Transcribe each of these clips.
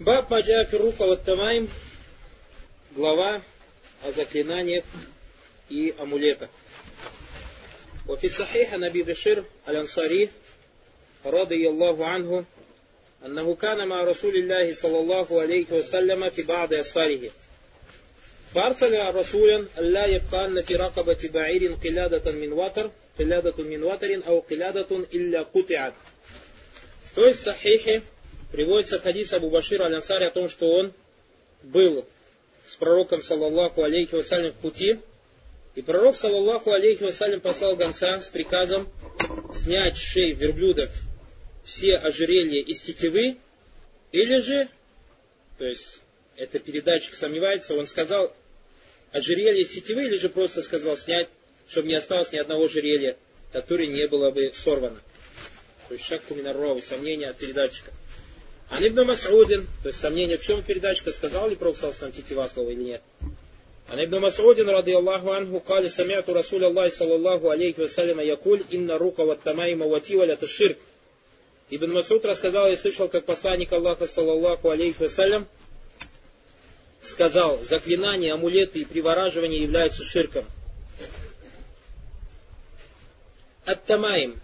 Баб Маджа Фирука Ваттамайм, глава о заклинаниях и амулетах. وفي الصحيح عن ابي بشير الانصاري رضي الله عنه انه كان مع رسول الله صلى الله عليه وسلم في بعض اسفاره فارسل رسولا الا يبقى في رقبه بعير قلاده من وتر قلاده من وتر او قلاده الا قطعت. То есть в Сахихе приводится хадис Абу Башира Аль-Ансари о том, что он был с пророком, саллаллаху алейхи вассалям, в пути, и пророк, саллаллаху алейхи вассалям, послал гонца с приказом снять с шеи верблюдов все ожерелья из тетивы, или же, то есть, это передатчик сомневается, он сказал ожерелье из тетивы, или же просто сказал снять, чтобы не осталось ни одного ожерелья, которое не было бы сорвано. То есть шакку минарровы, сомнения от передатчика. Анибн Масудин, то есть сомнение, в чем передачка, сказал ли Пророк Салсан тетива слово или нет. Анибн Масудин, ради Аллаху Ангу, кали самяту Расуля Аллах, саллаллаху алейхи вассаляма, якуль, инна рука ват тамайма вативаля таширк. Ибн Масуд рассказал и слышал, как посланник Аллаха, саллаллаху алейхи вассалям, сказал, заклинание, амулеты и привораживание являются ширком. Аттамаим,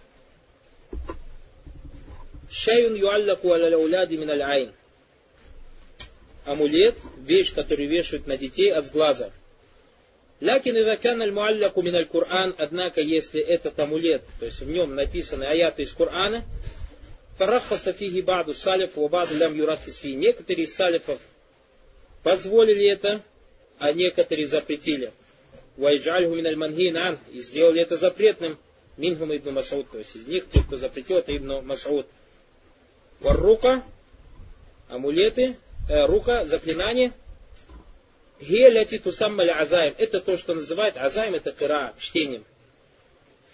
Шайун юаллаку аляуляди мин аль Амулет, вещь, которую вешают на детей от сглаза. Лякин идакан аль муалляку мин аль Кур'ан, однако, если этот амулет, то есть в нем написаны аяты из Корана, фарахаса фиги баду салиф, ва баду лям юрахис. Некоторые из салифов позволили это, а некоторые запретили. Вайджальгу мин аль мангин ан, и сделали это запретным. Минхум ибн Масауд, то есть из них, те, кто запретил, это ибн Масауд. Варрука, амулеты, э, рука, заклинание. Геляти тусаммаль азаем. Это то, что называют азаем, это кира, чтением.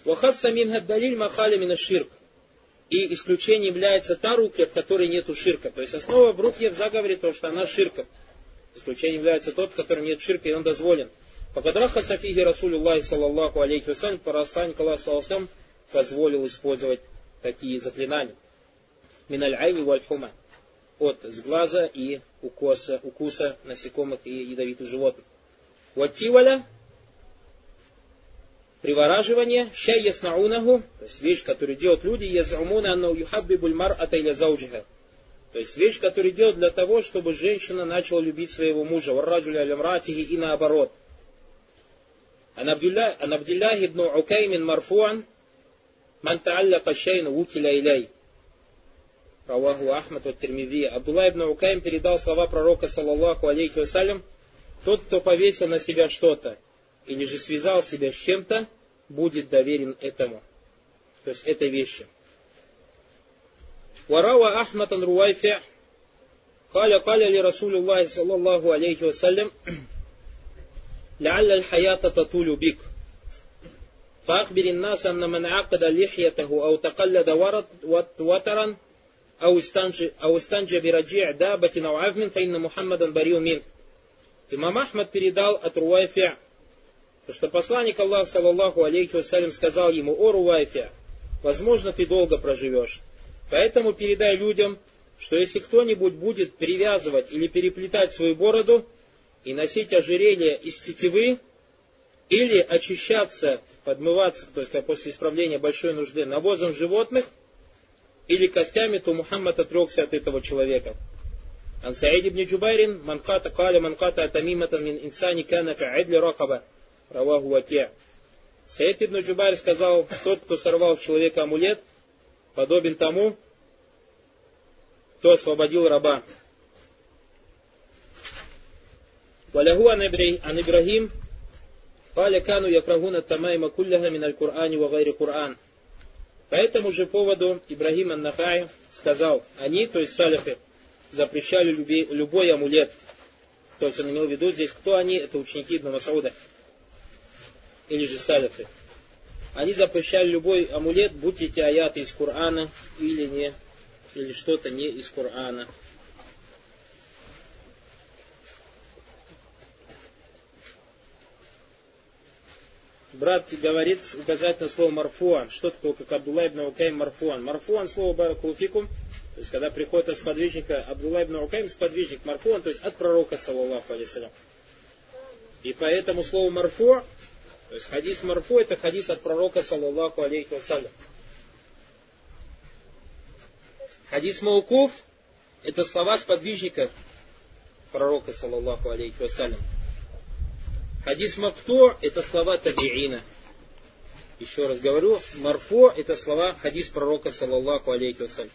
Вахасса минха далиль махали мина ширк. И исключением является та рука, в которой нету ширка. То есть основа в руке в заговоре то, что она ширка. Исключением является тот, в котором нет ширка, и он дозволен. Покадраха Сафиги Расулюллахи саллаллаху алейхи вассалям, Парастань Аллах позволил использовать такие заклинания миналь айни валь хума. От сглаза и укуса, укуса насекомых и ядовитых животных. Ваттиваля привораживание, щай яснаунаху, то есть вещь, которую делают люди, язумуна аннау юхаббибуль мар атайля зауджиха. То есть вещь, которую делают для того, чтобы женщина начала любить своего мужа, варраджуля алямратихи и наоборот. Ан Абдилляхи ибн Укаймин марфуан, ман таалляка шайну укиля иляй. Раваху Ахмад от Термиви. Абдулла ибн Укайм передал слова пророка, саллаллаху алейхи вассалям, тот, кто повесил на себя что-то, или же связал себя с чем-то, будет доверен этому. То есть этой вещи. Варава Ахмад ан Руайфи قال قال لرسول الله صلى الله عليه وسلم لعل الحياة تطول بك فأخبر الناس أن من عقد لحيته أو تقلد وترا أو استنجى, أو استنجى برجيع دابة أو عظم فإن محمدا بريء منه. Имам Ахмад передал от Руайфи, что посланник Аллаха, саллаллаху алейхи вассалям, сказал ему, о Руайфи, возможно, ты долго проживешь. Поэтому передай людям, что если кто-нибудь будет привязывать или переплетать свою бороду и носить ожерелье из тетивы, или очищаться, подмываться, то есть после исправления большой нужды, навозом животных, или костями, то Мухаммад отрекся от этого человека. Ан Саид ибн Джубайрин, манката каля манката тамиматан мин инсани кана ка'идли ракаба, раваху вакия. Саид ибн Джубайр сказал, тот, кто сорвал человека амулет, подобен тому, кто освободил раба. Валяху ан Ибрахим, قال كانوا يكرهون التمائم كلها من القرآن وغير قرآن. по этому же поводу Ибрагим Аннахай сказал, они, то есть салифы, запрещали люби, любой амулет. То есть он имел в виду здесь, кто они, это ученики Ибн Масауда, или же салифы. Они запрещали любой амулет, будь эти аяты из Корана или не, или что-то не из Корана. Брат говорит указать на слово марфуан. Что такое, как Абдулла ибн Укайм марфуан? Марфуан, слово баракулуфикум, То есть, когда приходит от сподвижника Абдулла ибн Укайм, сподвижник Марфуан, то есть от пророка, саллаллаху алейсалям. И поэтому слово марфу, то есть хадис марфу, это хадис от пророка, саллаллаху алейхи вассалям. Хадис маукуф, это слова сподвижника пророка, саллаллаху алейхи вассалям. Хадис Макту – это слова табиина. Еще раз говорю, марфо – это слова хадис пророка, саллаллаху алейхи вассалям.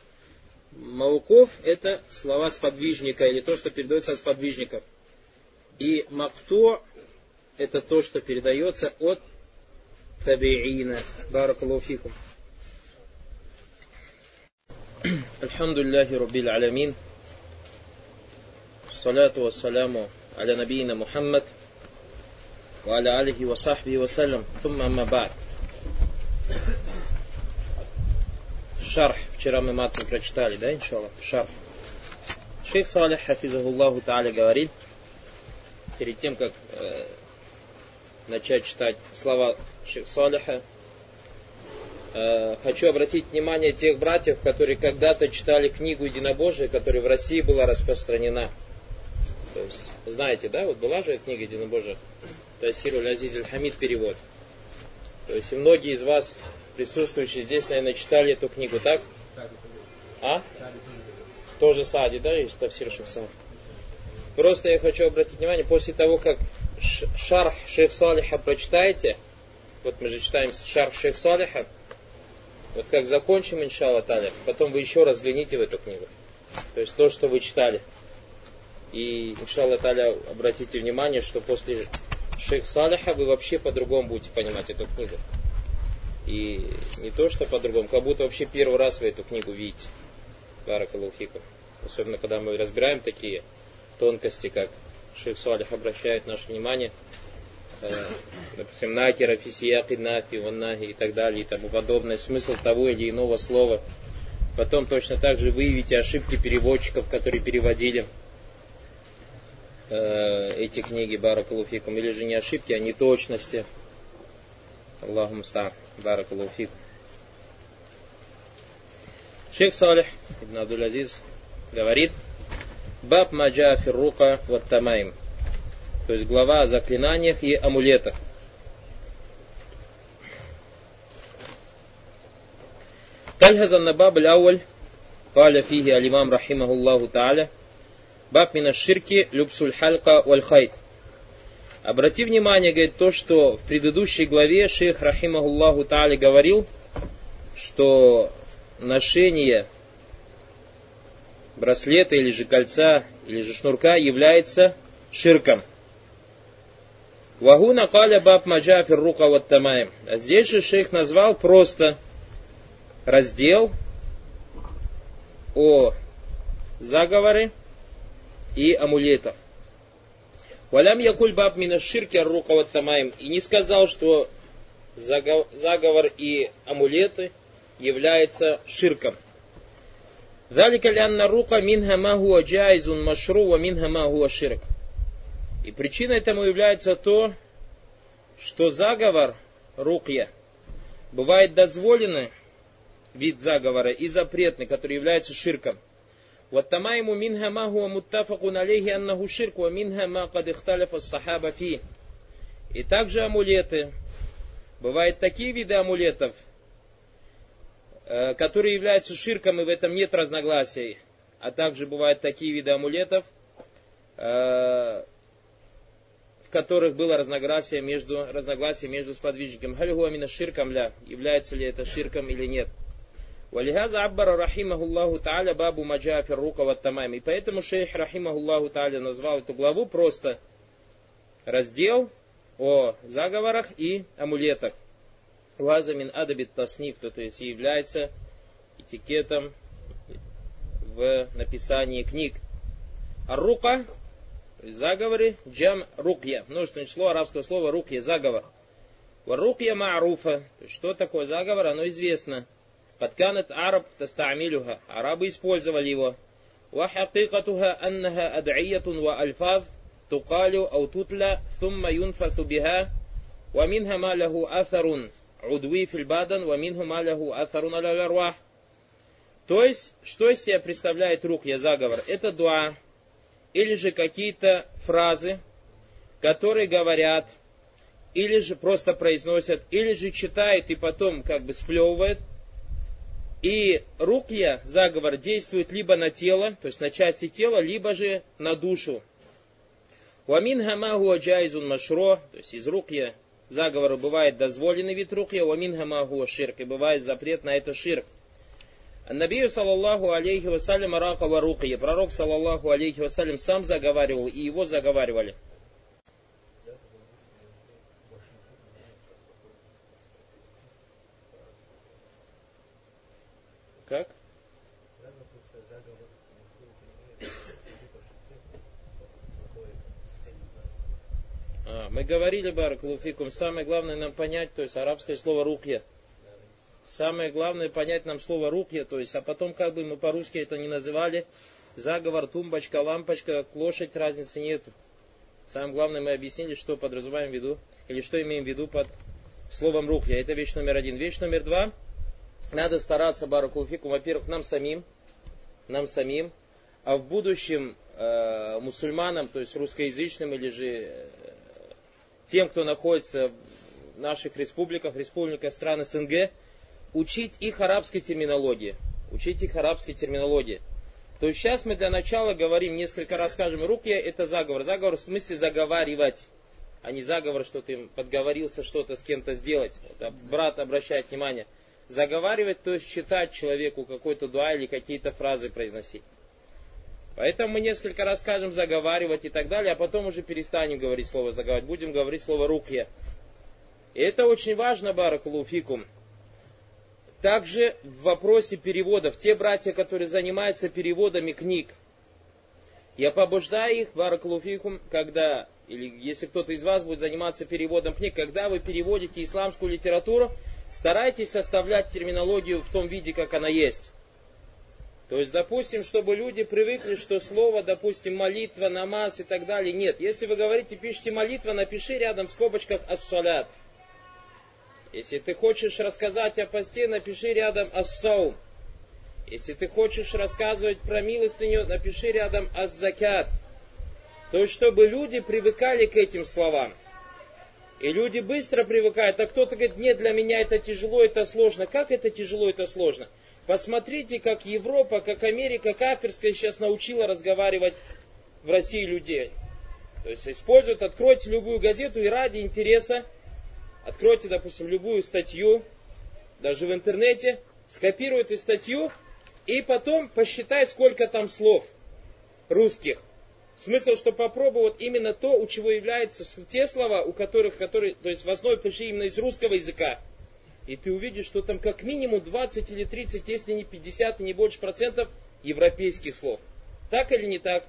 Мауков – это слова сподвижника, или то, что передается от сподвижников. И Макту – это то, что передается от табиина. Баракалуфикум. الحمد لله رب العالمين الصلاة والسلام على نبينا محمد وعلى آله وصحبه وسلم ثم أما بعد Шарх. Вчера мы матку прочитали, да, иншаллах? Шарх. Шейх Салих, хафизахуллаху та'аля, говорит, перед тем, как э, начать читать слова Шейх Салиха, э, хочу обратить внимание тех братьев, которые когда-то читали книгу Единобожия, которая в России была распространена. То есть, знаете, да, вот была же книга Единобожия, Тасиру Азиз Хамид перевод. То есть, и многие из вас, присутствующие здесь, наверное, читали эту книгу, так? А? Тоже Сади, да, есть Тавсир Шахсад. Просто я хочу обратить внимание, после того, как шарх Шейх Салиха прочитаете, вот мы же читаем шарх Шейх Салиха, вот как закончим, иншалла таля, потом вы еще раз взгляните в эту книгу. То есть то, что вы читали. И, иншалла таля, обратите внимание, что после Шейх Салиха вы вообще по-другому будете понимать эту книгу. И не то, что по-другому, как будто вообще первый раз вы эту книгу видите. Баракалуфиков. Особенно, когда мы разбираем такие тонкости, как Шейх Салих обращает наше внимание, э, допустим, накера, фисияки, нафи, ваннахи и так далее, и тому подобное, смысл того или иного слова. Потом точно так же выявите ошибки переводчиков, которые переводили Э, эти книги Баракалуфикум, или же не ошибки, а неточности. Аллаху ста, Баракалуфикум. Шейх Салих Ибн Абдул-Азиз говорит, Баб Маджа Фиррука Ваттамайм, то есть глава о заклинаниях и амулетах. Кальхазан Набаб Ауль, Каля Фиги Алимам Рахимахуллаху Тааля, Баб мина ширки любсуль халька валь хайт. Обрати внимание, говорит, то, что в предыдущей главе шейх Рахимахуллаху Тали говорил, что ношение браслета или же кольца, или же шнурка является ширком. Вагуна каля баб маджафир рука вот тамаем. А здесь же шейх назвал просто раздел о заговоре, и амулетах. Валям якуль баб мина ширки рука вот тамаем. И не сказал, что заговор и амулеты является ширком. ذلك لأن рука منها ما هو جائز مشروع ومنها ما هو ширк. И причиной этому является то, что заговор, рукья, бывает дозволенный вид заговора и запретный, который является ширком. والتمائم منها ما هو متفق عليه أنه شرك ومنها ما قد اختلف الصحابة فيه. И также амулеты. Бывают такие виды амулетов, которые являются ширком, и в этом нет разногласий. А также бывают такие виды амулетов, в которых было разногласие между, разногласие между сподвижником. Хальгуамина ширком ля, является ли это ширком или нет. Валихаза Аббара Рахимахуллаху Тааля Бабу Маджафир Рука Ваттамайм. И поэтому шейх Рахимахуллаху Тааля назвал эту главу просто раздел о заговорах и амулетах. Вазамин Адабит Тасниф, то есть является этикетом в написании книг. Рука, заговоры, джам рукья. Множественное число арабского слова рукья, заговор. Варукья ма'руфа. Что такое заговор? Оно известно. Катканет араб тастамилюха. Арабы использовали его. وحقيقتها أنها أدعية وألفاظ تقال أو تتلى ثم ينفث بها ومنها ما له أثر عدوي في البدن ومنه ما له أثر على الأرواح То есть, что из себя представляет рухья, заговор? Это дуа, или же какие-то фразы, которые говорят, или же просто произносят, или же читает и потом как бы сплевывает. и рукья, заговор, действует либо на тело, то есть на части тела, либо же на душу. Уамин хамаху аджайзун машро, то есть из рукья заговора бывает дозволенный вид рукья, уамин хамаху ширк, и бывает запрет на это ширк. Набию, саллаллаху алейхи вассалям, аракава рукья. Пророк, саллаллаху алейхи вассалям, сам заговаривал, и его заговаривали. Как? А, мы говорили, Баракулуфикум, самое главное нам понять, то есть арабское слово рукья. Самое главное понять нам слово рукья, то есть, а потом как бы мы по-русски это не называли, заговор, тумбочка, лампочка, лошадь, разницы нету. Самое главное мы объяснили, что подразумеваем в виду, или что имеем в виду под словом рукья. Это вещь номер один. Вещь номер два – надо стараться, Баракулфику, во-первых, нам самим, нам самим, а в будущем э, мусульманам, то есть русскоязычным или же э, тем, кто находится в наших республиках, республиках стран СНГ, учить их арабской терминологии. Учить их арабской терминологии. То есть сейчас мы для начала говорим, несколько раз скажем, рукья это заговор. Заговор в смысле заговаривать, а не заговор, что ты подговорился что-то с кем-то сделать. Это брат обращает внимание. Заговаривать, то есть читать человеку какой-то дуа или какие-то фразы произносить. Поэтому мы несколько раз скажем заговаривать и так далее, а потом уже перестанем говорить слово заговаривать, будем говорить слово рукья. И это очень важно, баракулуфикум. Также в вопросе переводов, те братья, которые занимаются переводами книг, я побуждаю их, баракулуфикум, когда, или если кто-то из вас будет заниматься переводом книг, когда вы переводите исламскую литературу, старайтесь составлять терминологию в том виде, как она есть. То есть, допустим, чтобы люди привыкли, что слово, допустим, молитва, намаз и так далее, нет. Если вы говорите, пишите молитва, напиши рядом в скобочках ас-салят. Если ты хочешь рассказать о посте, напиши рядом ас-саум. Если ты хочешь рассказывать про милостыню, напиши рядом ас-закят. То есть, чтобы люди привыкали к этим словам. И люди быстро привыкают, а кто-то говорит, нет, для меня это тяжело, это сложно. Как это тяжело, это сложно? Посмотрите, как Европа, как Америка кафирская сейчас научила разговаривать в России людей. То есть используют, откройте любую газету и ради интереса, откройте, допустим, любую статью, даже в интернете, скопируйте статью и потом посчитай, сколько там слов русских. Смысл, что попробовать именно то, у чего являются те слова, у которых, которые, то есть в основе пришли именно из русского языка. И ты увидишь, что там как минимум 20 или 30, если не 50 и не больше процентов европейских слов. Так или не так?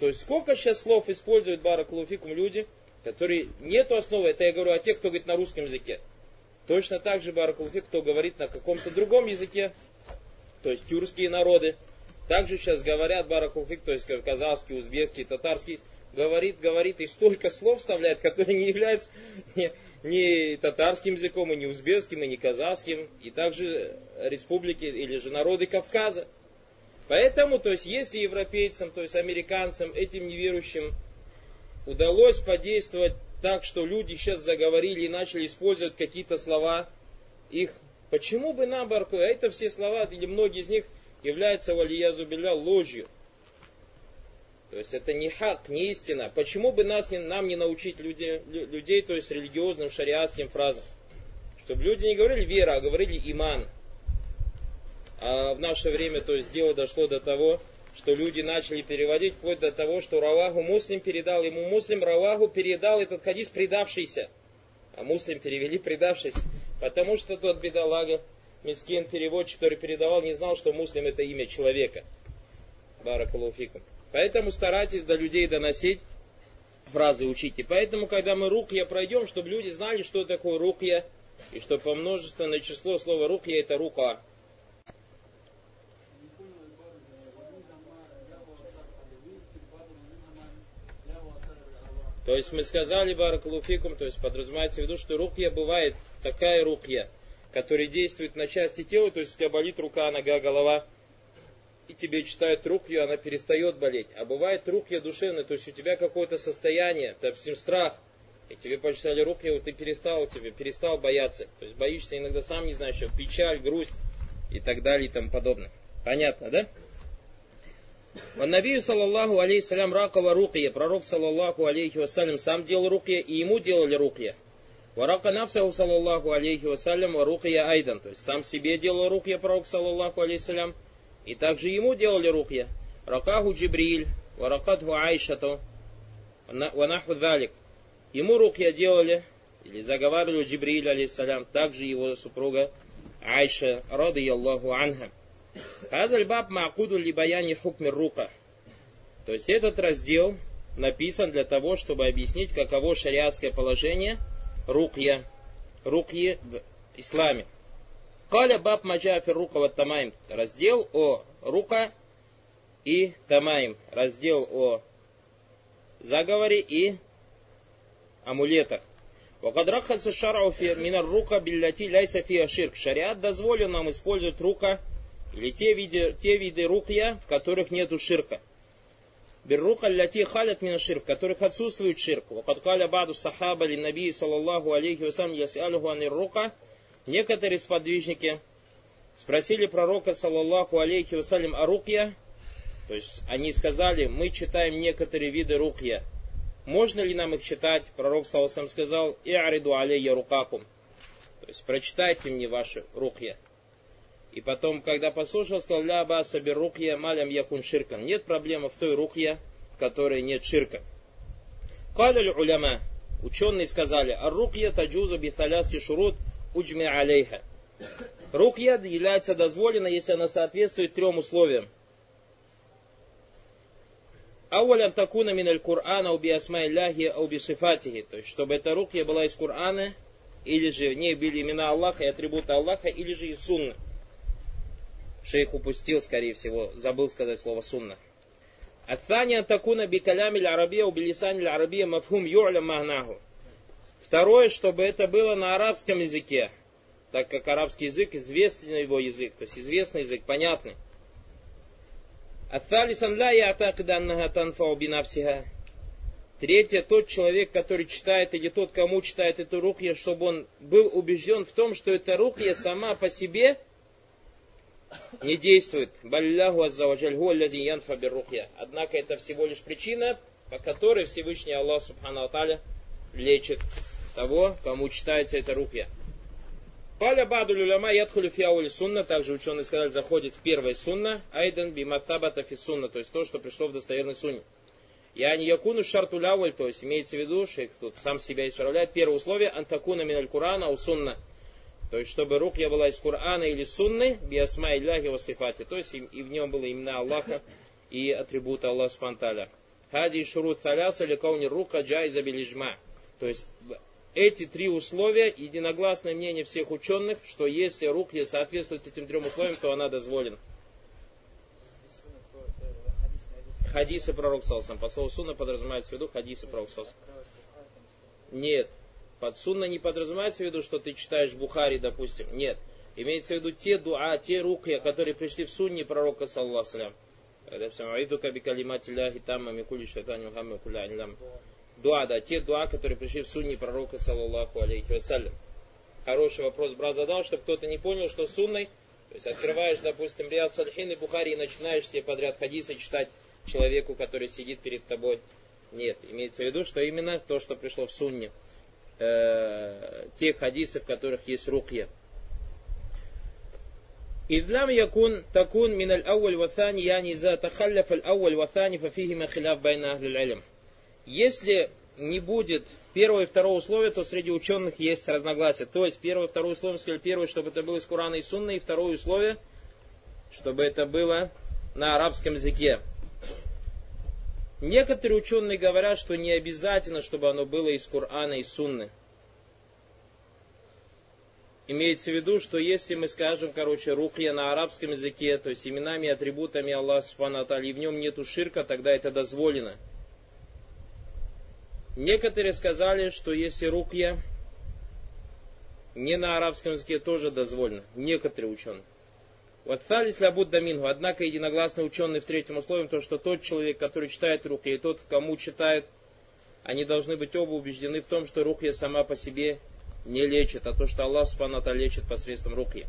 То есть сколько сейчас слов используют баракулуфикум люди, которые нету основы, это я говорю о тех, кто говорит на русском языке. Точно так же баракулуфик, кто говорит на каком-то другом языке, то есть тюркские народы, также сейчас говорят баракулфик, то есть казахский, узбекский, татарский, говорит, говорит и столько слов вставляет, которые не являются ни, ни татарским языком, и не узбекским, и не казахским, и также республики или же народы Кавказа. Поэтому, то есть, если европейцам, то есть американцам, этим неверующим удалось подействовать так, что люди сейчас заговорили и начали использовать какие-то слова их, почему бы нам, а это все слова, или многие из них является валиязу билля ложью. То есть это не хак, не истина. Почему бы нас не, нам не научить людей, людей, то есть религиозным шариатским фразам? Чтобы люди не говорили вера, а говорили иман. А в наше время, то есть дело дошло до того, что люди начали переводить вплоть до того, что Раваху Муслим передал ему Муслим, Раваху передал этот хадис предавшийся. А Муслим перевели предавшийся. Потому что тот бедолага Мискин, переводчик, который передавал, не знал, что муслим это имя человека. Баракалуфикум. Поэтому старайтесь до людей доносить фразы учите. Поэтому, когда мы рукья пройдем, чтобы люди знали, что такое рукья, и что по множественное число слова рукья это рука. То есть мы сказали баракалуфикум, то есть подразумевается в виду, что рукья бывает такая рукья, который действует на части тела, то есть у тебя болит рука, нога, голова, и тебе читают рухью, она перестает болеть. А бывает рухья душевная, то есть у тебя какое-то состояние, допустим, страх, и тебе почитали рухью, ты перестал, тебе перестал бояться. То есть боишься иногда сам не знаешь, что печаль, грусть и так далее и тому подобное. Понятно, да? Ваннабию, саллаллаху алейхиссалям, ракова рукья. Пророк, саллаллаху алейхи вассалям, сам делал рукья, и ему делали рукья. Варака нафсаху, саллаллаху алейхи вассалям, ва рукья айдан. То есть сам себе делал рукья, пророк, саллаллаху алейхиссалям, и также ему делали рукья. Ракаху Джибриль, варакатху Айшату, ванаху Далик. Ему рукья делали, или заговаривали Джибриль, алейхиссалям, также его супруга Айша, рады Аллаху анха. Хазаль баб маакуду либаяни хукмир рука. То есть этот раздел написан для того, чтобы объяснить, каково шариатское положение рукья, рукьи в исламе. Каля баб маджафи рука вот тамаим. Раздел о рука и тамаим. Раздел о заговоре и амулетах. Вакадрахаса шарау мина рука билляти ляйса фия ширк. Шариат дозволил нам использовать рука или те виды, те виды рукья, в которых нету ширка. Беррука ляти халят мина ширк, в которых отсутствует ширк. Вакад каля баду сахаба ли наби саллаллаху алейхи вассалям ясалюху рука. Некоторые сподвижники спросили пророка саллаллаху алейхи вассалям о рукья. То есть они сказали, мы читаем некоторые виды рукья. Можно ли нам их читать? Пророк саллаллаху сказал, ариду алейя рукакум. То есть прочитайте мне ваши рукья. И потом, когда послушал, сказал, ля баса рукья малям якун ширкан. Нет проблемы в той рукье, в которой нет ширка. Каля уляма. Ученые сказали, а рукья таджуза биталясти шурут уджми алейха. Рукья является дозволена, если она соответствует трем условиям. Ауалям такуна миналь Кур'ана уби асмаилляхи ауби сифатихи. То есть, чтобы эта рукья была из Кур'ана, или же в ней были имена Аллаха и атрибуты Аллаха, или же из сунны. Шейх упустил, скорее всего, забыл сказать слово сунна. Атания такуна бикалями арабия убилисани арабия мафхум ю'ля магнаху. Второе, чтобы это было на арабском языке, так как арабский язык известный его язык, то есть известный язык, понятный. Атталисан ла яатакида аннаха танфау бинавсиха. Третье, тот человек, который читает, или тот, кому читает эту рухья, чтобы он был убежден в том, что эта рухья сама по себе не действует. Балляху аззаваджальгу аллази янфа биррухья. Однако это всего лишь причина, по которой Всевышний Аллах Субхану Аталя лечит того, кому читается эта рухья. Паля баду люляма ядхулю фиаули сунна, также ученые сказали, заходит в первое сунна, айден биматабата фи сунна, то есть то, что пришло в достоверной сунне. Я не якуну шартуляваль, то есть имеется в виду, шейх тут сам себя исправляет, первое условие, антакуна миналь курана у сунна, то есть, чтобы рукья была из Корана или Сунны, биасма Илляхи васифати. То есть, и в нем было имена Аллаха и атрибуты Аллаха Спанталя. Хади шурут таляса или рука джайза билижма. То есть, эти три условия, единогласное мнение всех ученых, что если рукья соответствует этим трем условиям, то она дозволена. Хадисы пророк Салсам. По слову сунна подразумевается в виду хадисы пророк Салсам. Нет, под сунна не подразумевается в виду, что ты читаешь Бухари, допустим. Нет. Имеется в виду те дуа, те рукья, которые пришли в сунне пророка, саллаху салям. Дуа, да, те дуа, которые пришли в сунне пророка, саллаху алейхи вассалям. Хороший вопрос брат задал, чтобы кто-то не понял, что сунной, то есть открываешь, допустим, Риад Сальхин и Бухари и начинаешь все подряд хадисы читать человеку, который сидит перед тобой. Нет, имеется в виду, что именно то, что пришло в сунне э, тех хадисов, в которых есть рукья. Идлам якун такун мин аль ауаль ватани яни за тахалляф аль ауаль ватани фафихи махиляф байна ахлиль Если не будет первого и второго условия, то среди ученых есть разногласия. То есть первое и второе условие, сказали первое, чтобы это было из Курана и Сунны, и второе условие, чтобы это было на арабском языке. Некоторые ученые говорят, что не обязательно, чтобы оно было из Корана и Сунны. Имеется в виду, что если мы скажем, короче, рухья на арабском языке, то есть именами и атрибутами Аллаха Субхану и в нем нету ширка, тогда это дозволено. Некоторые сказали, что если рукья не на арабском языке тоже дозволено. Некоторые ученые. Вот Талис Лабудда Мингу. Однако единогласно ученые в третьем условии, то, что тот человек, который читает рухья, и тот, кому читает, они должны быть оба убеждены в том, что рухья сама по себе не лечит, а то, что Аллах Субхану лечит посредством рухья.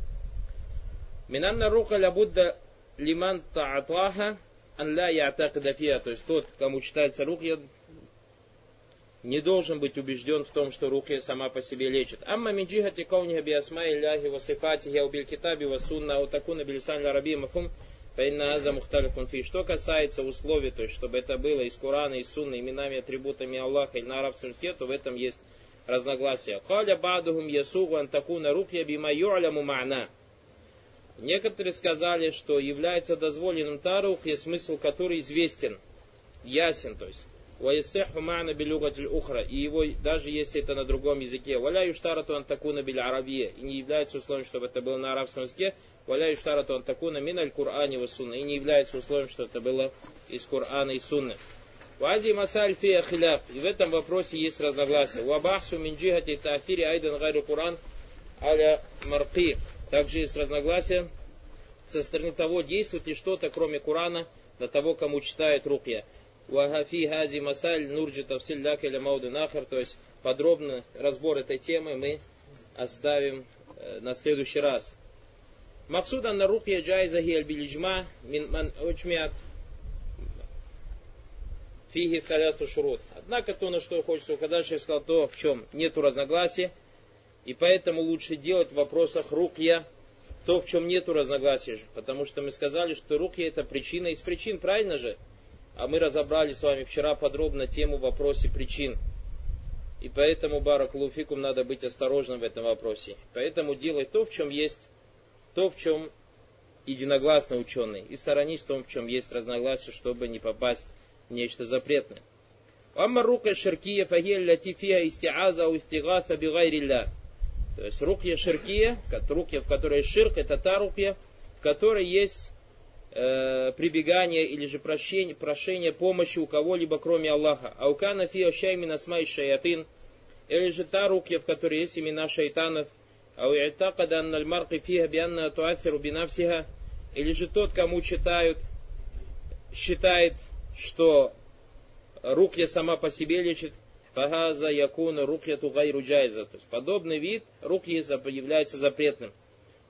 Минанна руха лабудда лиман та'атаха ан ла ятакида То есть тот, кому читается рухья, не должен быть убежден в том, что рухья сама по себе лечит. Амма мин джихати кауниха би асма илляхи ва сифатихи ау биль китаби ва сунна ау такуна билисан лараби мафум фаинна фи. Что касается условий, то есть чтобы это было из Корана, из Сунны, именами, атрибутами Аллаха или на арабском языке, то в этом есть разногласия. Каля бадухум ясугу антакуна рухья бима ю'ляму ма'на. Некоторые сказали, что является дозволенным тарухья, смысл который известен, ясен, то есть Ваисеху ма'на билюгатиль ухра. И его, даже если это на другом языке. Валя юштарату антакуна биль арабия. И не является условием, чтобы это было на арабском языке. Валя юштарату антакуна миналь Кур'ани ва сунна. И не является условием, что это было из Кур'ана и сунны. Вази масаль фия хиляф. И в этом вопросе есть разногласия. Вабахсу мин джихати тафири айдан гайру Кур'ан аля марки. Также есть разногласия со стороны того, действует ли что-то, кроме Курана, для того, кому читает рукья. Вагафи хази масаль нурджи тавсиль лакеля мауды нахар. То есть подробно разбор этой темы мы оставим э, на следующий раз. Максуда на рукья джайза аль билиджма мин ман учмят фиги халясту шурут. Однако то, на что хочется указать, я сказал, то, в чем нету разногласий, и поэтому лучше делать в вопросах рукья то, в чем нету разногласий. Потому что мы сказали, что рукья это причина из причин, правильно же? А мы разобрали с вами вчера подробно тему в вопросе причин. И поэтому, Барак Луфикум, надо быть осторожным в этом вопросе. Поэтому делай то, в чем есть, то, в чем единогласно ученые. И сторонись в том, в чем есть разногласия, чтобы не попасть в нечто запретное. Амма рука ширкия фагия латифия истиаза у истигафа бигайрилля. То есть рукья ширкия, рукья, в которой ширк, это та рукья, в которой есть э, прибегание или же прощение, прошение помощи у кого-либо, кроме Аллаха. Аукана фи ошайми насмай шаятин. Или же та рукья, в которой есть имена шайтанов. Ау и'такада анналь марки фиха бианна туафиру бинавсиха. Или же тот, кому читают, считает, что рукья сама по себе лечит. Фагаза якуна рукья тугайру джайза. То есть подобный вид рукьи является запретным.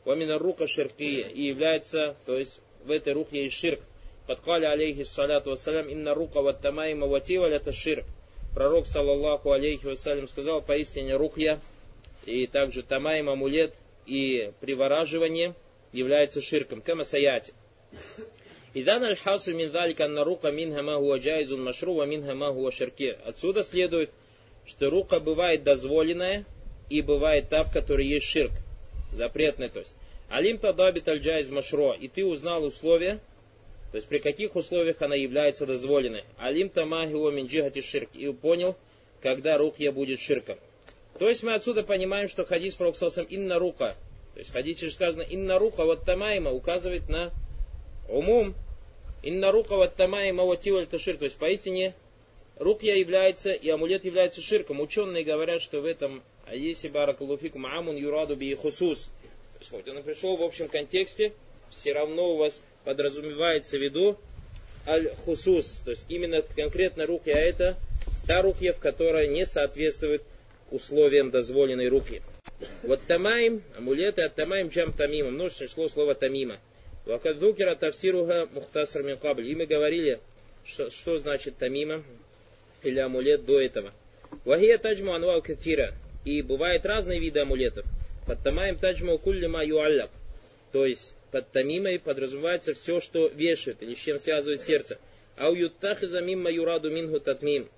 Вамина рука ширкия и является, то есть в этой рухе есть ширк. Подкали алейхи саляту вассалям, инна рука ват тамаима вативаль это ширк. Пророк, саллаллаху алейхи вассалям, сказал, поистине рухья и также тамаим, амулет и привораживание является ширком. Кама саяти. Идан аль-хасу мин залика анна рука минха ма хуа джайзун машру ва минха ма хуа ширки. Отсюда следует, что рука бывает дозволенная и бывает та, в которой есть ширк. Запретная, то есть. Алим тадабит аль джайз машро. И ты узнал условия, то есть при каких условиях она является дозволенной. Алим тамахио минджихати ширк. И понял, когда рухья будет ширком. То есть мы отсюда понимаем, что хадис про инна рука. То есть в хадисе сказано инна рука вот тамайма указывает на умум. Инна рука вот тамайма вот тиваль ширк. То есть поистине рукья является и амулет является ширком. Ученые говорят, что в этом а если баракалуфикум амун юраду би хусус хоть он пришел в общем контексте, все равно у вас подразумевается в виду аль-хусус, то есть именно конкретно руки, а это та рукья, в которой не соответствует условиям дозволенной руки. Вот тамаим, амулеты от тамаим джам тамима, множественное число слова тамима. Вакадзукера тавсируха мухтасар минкабль. И мы говорили, что, что значит тамима или амулет до этого. Вахия таджму анвал кафира. И бывают разные виды амулетов. Под тамаем таджма куллима юаллак. То есть под тамимой подразумевается все, что вешает или с чем связывает сердце. Ау юттахиза мимма юраду мингу татмим.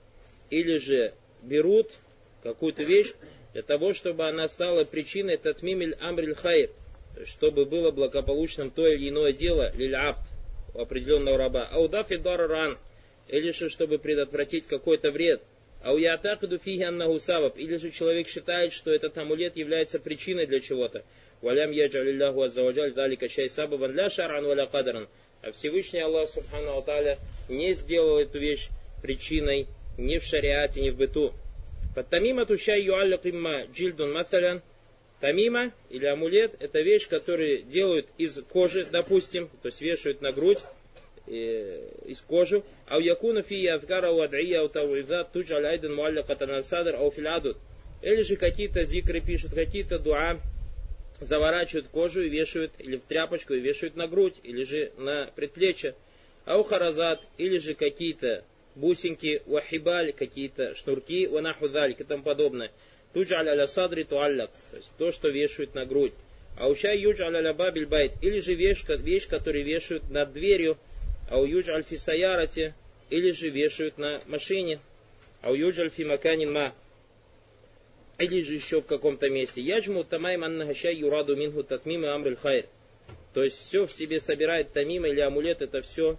Или же берут какую-то вещь для того, чтобы она стала причиной татмимиль амриль хайр. Чтобы было благополучным то или иное дело, лиль абд, у определенного раба. Аудафи ран. Или же, чтобы предотвратить какой-то вред. А у Ятакаду фиги аннаху сабаб. Или же человек считает, что этот амулет является причиной для чего-то. Валям яджалилляху аззаваджаль далика чай сабабан ля шаран валя кадаран. А Всевышний Аллах Субхану Аталя не сделал эту вещь причиной ни в шариате, ни в быту. Фаттамима тушай юаллак имма джильдун маталян Тамима или амулет – это вещь, которую делают из кожи, допустим, то есть вешают на грудь из кожи. Ау якуна фи язгара уад'ия ау тауиза туджаль айдан муаллаката насадр ау филядут. Или же какие-то зикры пишут, какие-то дуа заворачивают кожу и вешают, или в тряпочку и вешают на грудь, или же на предплечье. Ау харазат, или же какие-то бусинки, уахибаль, какие-то шнурки, ванахудаль и тому подобное. Туджаль аля садри туаллак, то есть то, что вешают на грудь. А уща юджаль аля бабиль байт, или же вещь, вещь, которую вешают над дверью, а у юджаль фи саярати, или же вешают на машине, а у юджаль фи маканин ма, или же еще в каком-то месте. Яджму тамайм аннахащай юраду минху татмим и амриль хайр. То есть все в себе собирает тамим или амулет, это все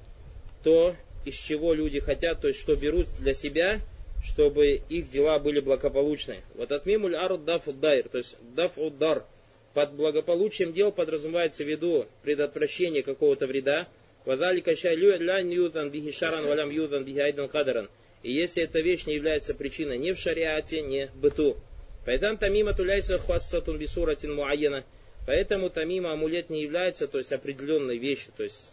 то, из чего люди хотят, то есть что берут для себя, чтобы их дела были благополучны. Вот от мимуль ард даф то есть даф удар. Под благополучием дел подразумевается в виду предотвращение какого-то вреда. Вадалика шайлю ля ньюзан бихи шаран валям юзан бихи айдан кадаран. И если эта вещь не является причиной ни в шариате, ни в быту. Поэтому тамима туляйся хвассатун бисуратин муайяна. Поэтому тамима амулет не является, то есть определенной вещью, то есть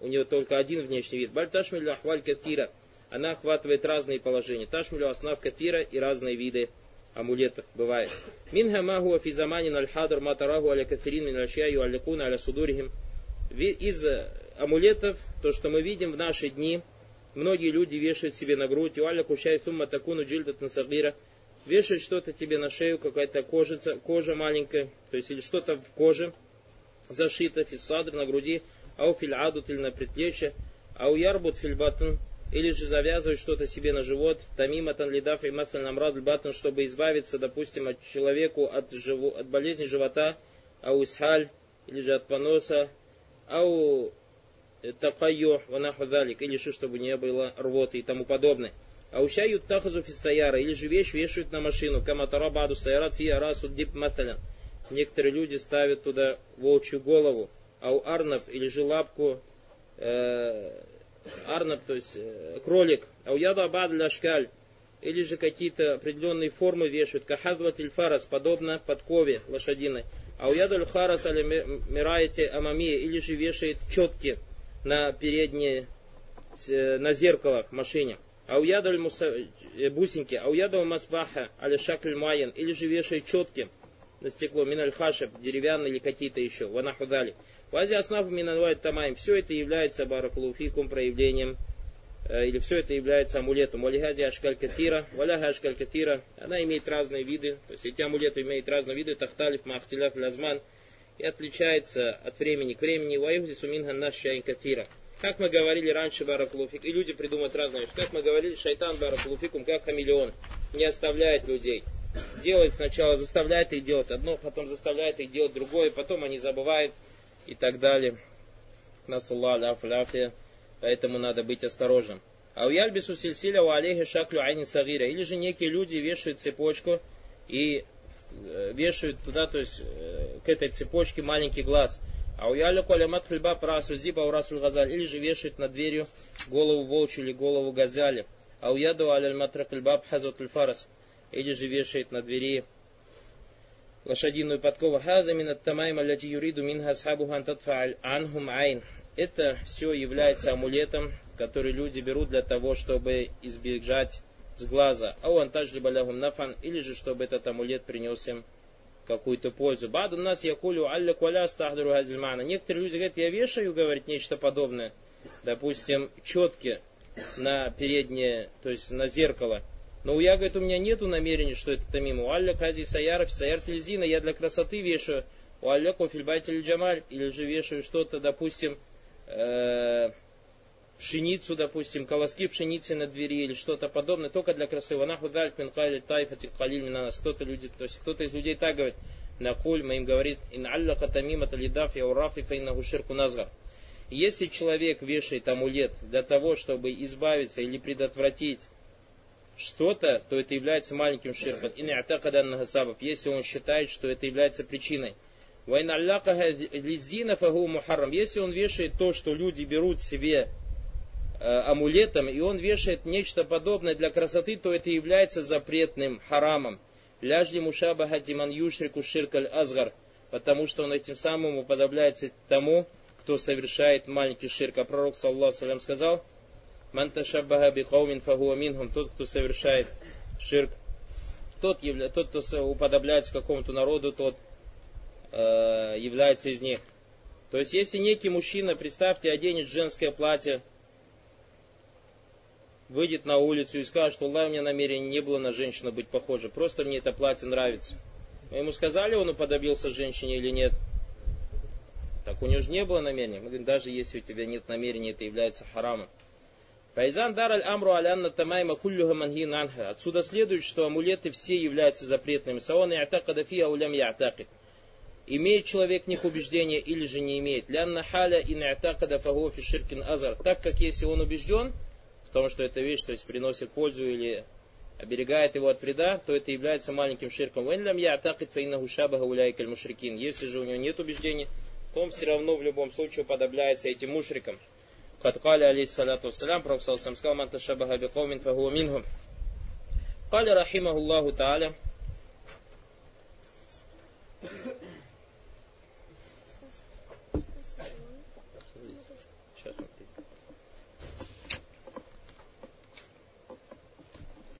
у него только один внешний вид. Баль ташмилю ахваль кафира. Она охватывает разные положения. Ташмилю основ кафира и разные виды амулетов бывает. Минха магуа физаманин аль-хадр матараху аля кафирин мин ашьяю алякуна аля судурихим. Из амулетов, то, что мы видим в наши дни, многие люди вешают себе на грудь, аля кушай сумма такуну джильдат насагира, вешают что-то тебе на шею, какая-то кожица, кожа маленькая, то есть или что-то в коже зашито, фиссадр на груди, ау адут или на предплечье, ау ярбут филь батн, или же завязывать что-то себе на живот, тамиматан лидаф и мафиль намрад батн, чтобы избавиться, допустим, от человеку от, живу, от болезни живота, ау исхаль, или же от поноса, ау такайо ванаху далик, или же чтобы не было рвоты и тому подобное. А ущают тахазу фиссаяра, или же вещь вешают на машину, каматара баду сайрат фи дип маталян. Некоторые люди ставят туда волчью голову, ау арнаб или же лапку э, арнаб, то есть э, кролик, ау яда абад ляшкаль, или же какие-то определенные формы вешают, кахазватель фарас, подобно подкове лошадиной, ау яда харас али мираете амамия, или же вешает четки на передние, э, на зеркало в машине. Ауядаль э, бусинки, ауядаль масбаха, аля шакль майен, или же вешает четки на стекло, миналь хашеб, деревянные или какие-то еще, ванахудали. Вази основ миналвайт тамаем. Все это является баракулуфикум проявлением э, или все это является амулетом. Валихази ашкаль кафира, валяха ашкаль кафира. Она имеет разные виды, то есть эти амулеты имеют разные виды, тахталиф, мафтиляф, лазман, и отличается от времени к времени. Ваюхзи суминхан наш шайн кафира. Как мы говорили раньше, баракулуфик, и люди придумают разные вещи. Как мы говорили, шайтан баракулуфикум, как хамелеон, не оставляет людей. Делает сначала, заставляет их делать одно, потом заставляет их делать другое, потом они забывают и так далее. Поэтому надо быть осторожным. А у Яльбису сильсиля у алейхи шаклю айни сагира. Или же некие люди вешают цепочку и э, вешают туда, то есть э, этой цепочке маленький глаз. А у Яля коля мат хлеба прасу зиба у расуль газаль. Или же вешают над дверью голову волчью или голову газали. А у яду аля матра хлеба хазот фарас. Или же вешает на двери лошадиную подкову. Хаза минат тамайма ляти юриду минха асхабу хантатфа анхум айн. Это все является амулетом, который люди берут для того, чтобы избежать с глаза. А он тажли балягум нафан, или же чтобы этот амулет принес им какую-то пользу. Баду нас якулю алля куаля стахдуру газильмана. Некоторые люди говорят, я вешаю, говорит, нечто подобное. Допустим, четки на переднее, то есть на зеркало. Но я, говорит, у меня нету намерения, что это тамим. У алля кази саяров, саяр тельзина, я для красоты вешаю. У алля кофильбайтель джамаль, или же вешаю что-то, допустим, э, пшеницу, допустим, колоски пшеницы на двери или что-то подобное, только для красоты. Ванаху дальт мин кайли тайфати калиль на нас. Кто-то люди, то есть кто-то из людей так говорит, на куль, мы им говорит, ин алля катамима талидаф я урафи фейнаху ширку назгар. Если человек вешает амулет для того, чтобы избавиться или предотвратить что-то, то это является маленьким ширком. И если он считает, что это является причиной. Если он вешает то, что люди берут себе амулетом, и он вешает нечто подобное для красоты, то это является запретным харамом. Ляжли мушабаха диман юшрику ширкаль азгар, потому что он этим самым уподобляется тому, кто совершает маленький ширк. А пророк, саллаху сказал, Ман ташаббаха бихаумин фагуа минхум, тот, кто совершает ширк, тот, тот кто уподобляется какому-то народу, тот э, является из них. То есть, если некий мужчина, представьте, оденет женское платье, выйдет на улицу и скажет, что Аллах, у меня намерения не было на женщину быть похоже, просто мне это платье нравится. Мы ему сказали, он уподобился женщине или нет. Так у него же не было намерения. Мы говорим, даже если у тебя нет намерения, это является харамом. Файзан дар аль амру алянна тамайма куллюха мангин анха. Отсюда следует, что амулеты все являются запретными. Саон и'такада фи аулям я'такид. Имеет человек в них убеждение или же не имеет. Лянна халя и на'такада фагуа фи ширкин азар. Так как если он убежден в том, что эта вещь то есть, приносит пользу или оберегает его от вреда, то это является маленьким ширком. Если же у него нет убеждений, то он все равно в любом случае уподобляется этим мушрикам. Каткали алейхиссалату вассалям, Пророк сказал, «Ман ташабаха бикомин фагу минхум». Кали рахимаху Аллаху Тааля,